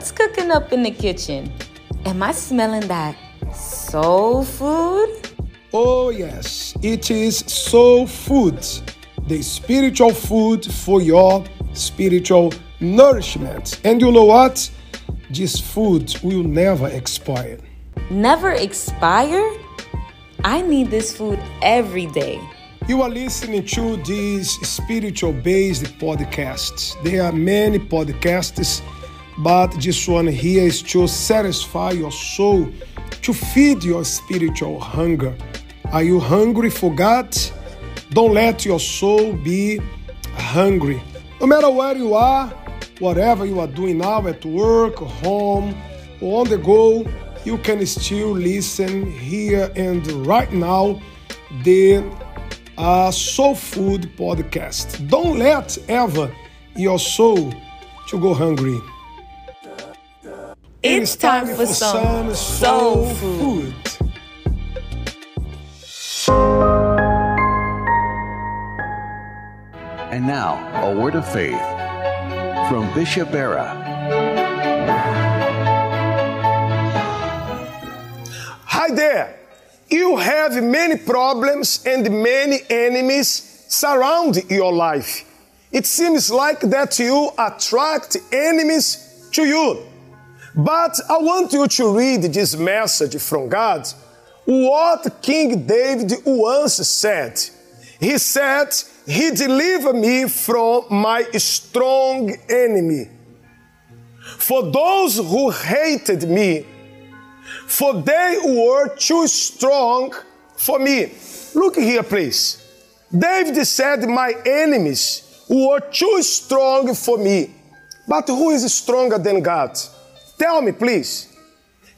What's cooking up in the kitchen? Am I smelling that soul food? Oh, yes, it is soul food, the spiritual food for your spiritual nourishment. And you know what? This food will never expire. Never expire? I need this food every day. You are listening to these spiritual based podcasts. There are many podcasts, but this one here is to satisfy your soul, to feed your spiritual hunger. Are you hungry for God? Don't let your soul be hungry. No matter where you are, whatever you are doing now at work, home, or on the go, you can still listen here and right now the uh, Soul Food podcast. Don't let ever your soul to go hungry. It's time for some soul food. And now, a word of faith from Bishop Barra. Hi there. You have many problems and many enemies surround your life. It seems like that you attract enemies to you. But I want you to read this message from God. What King David once said. He said, He delivered me from my strong enemy. For those who hated me, for they were too strong for me. Look here, please. David said, My enemies were too strong for me. But who is stronger than God? Tell me, please.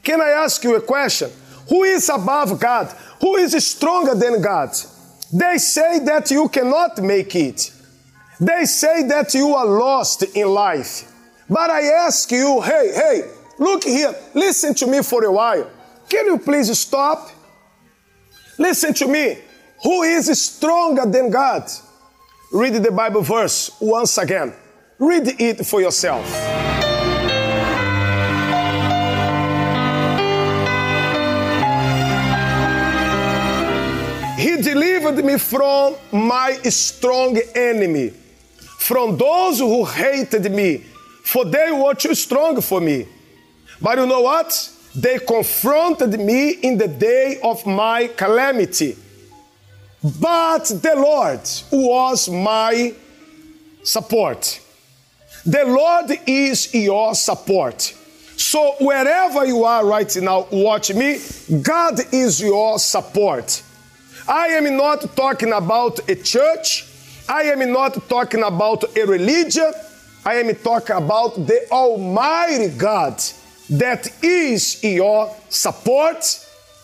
Can I ask you a question? Who is above God? Who is stronger than God? They say that you cannot make it. They say that you are lost in life. But I ask you, hey, hey, look here, listen to me for a while. Can you please stop? Listen to me. Who is stronger than God? Read the Bible verse once again. Read it for yourself. Delivered me from my strong enemy, from those who hated me, for they were too strong for me. But you know what? They confronted me in the day of my calamity. But the Lord was my support. The Lord is your support. So wherever you are right now, watch me. God is your support. I am not talking about a church. I am not talking about a religion. I am talking about the Almighty God that is your support,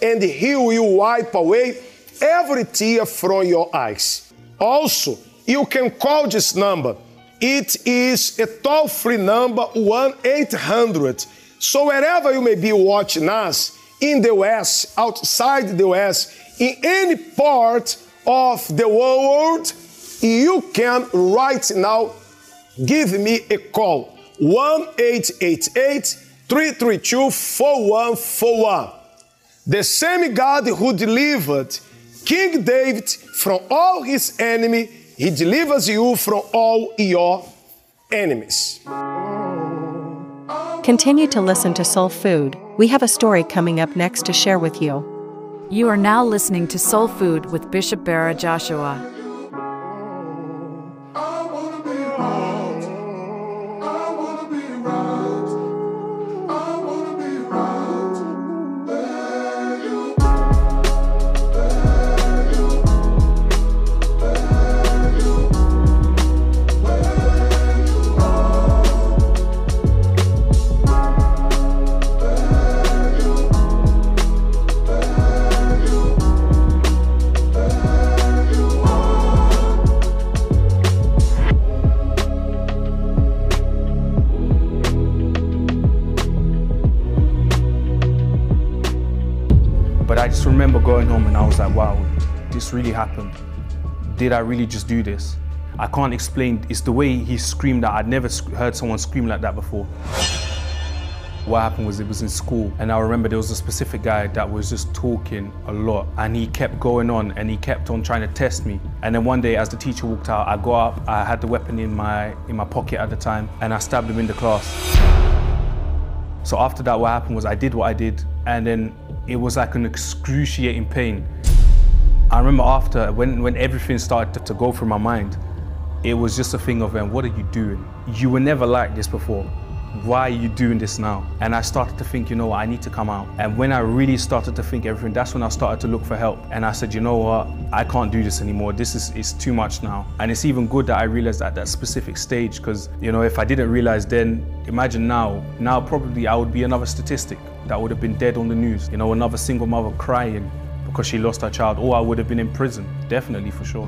and He will wipe away every tear from your eyes. Also, you can call this number. It is a toll free number 1 800. So, wherever you may be watching us, in the West, outside the West, in any part of the world, you can right now give me a call 1 888 332 4141. The same God who delivered King David from all his enemy, he delivers you from all your enemies. Continue to listen to Soul Food. We have a story coming up next to share with you. You are now listening to Soul Food with Bishop Barra Joshua. Remember going home and I was like, wow, this really happened. Did I really just do this? I can't explain. It's the way he screamed that I'd never heard someone scream like that before. What happened was it was in school, and I remember there was a specific guy that was just talking a lot, and he kept going on and he kept on trying to test me. And then one day, as the teacher walked out, I got up, I had the weapon in my in my pocket at the time, and I stabbed him in the class. So after that, what happened was I did what I did, and then it was like an excruciating pain. I remember after, when, when everything started to, to go through my mind, it was just a thing of, um, what are you doing? You were never like this before. Why are you doing this now? And I started to think, you know I need to come out. And when I really started to think everything, that's when I started to look for help. And I said, you know what, I can't do this anymore. This is it's too much now. And it's even good that I realized at that specific stage, because you know, if I didn't realize then, imagine now, now probably I would be another statistic that would have been dead on the news. You know, another single mother crying because she lost her child, or I would have been in prison, definitely for sure.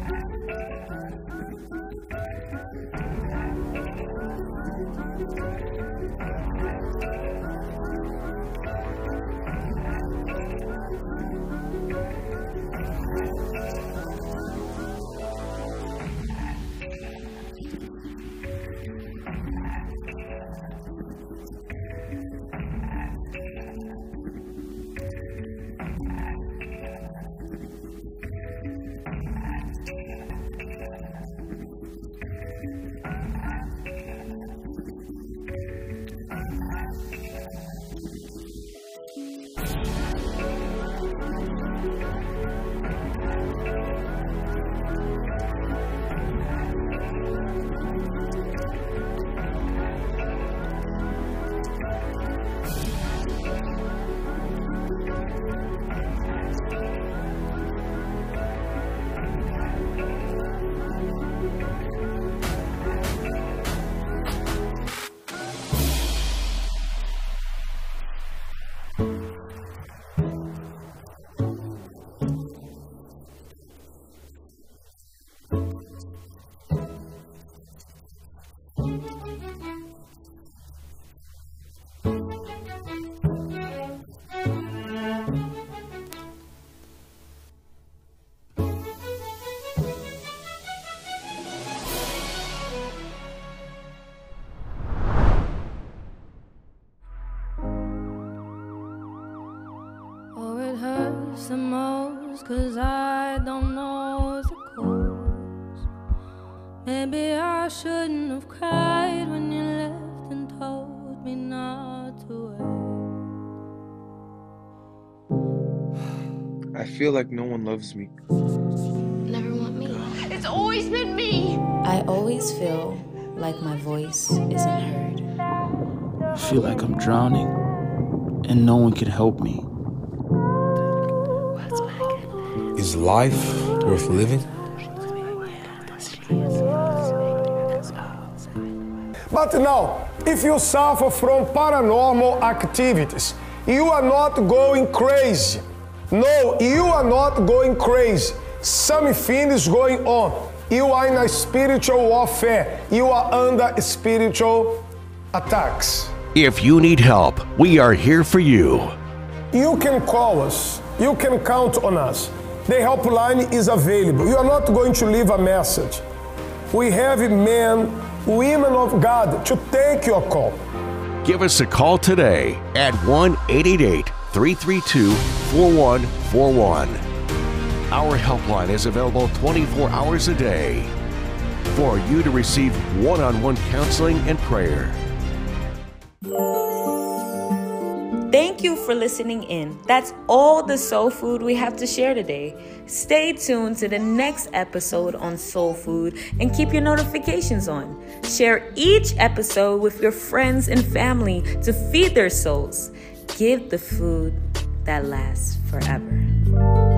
shouldn't have cried when you left and told me not to wait. I feel like no one loves me. Never want me. It's always been me. I always feel like my voice isn't heard. I feel like I'm drowning and no one can help me. Is life worth living? But now, if you suffer from paranormal activities, you are not going crazy. No, you are not going crazy. Something is going on. You are in a spiritual warfare. You are under spiritual attacks. If you need help, we are here for you. You can call us. You can count on us. The helpline is available. You are not going to leave a message. We have men, women of God to take your call. Give us a call today at 1 888 332 4141. Our helpline is available 24 hours a day for you to receive one on one counseling and prayer. Thank you for listening in. That's all the soul food we have to share today. Stay tuned to the next episode on soul food and keep your notifications on. Share each episode with your friends and family to feed their souls. Give the food that lasts forever.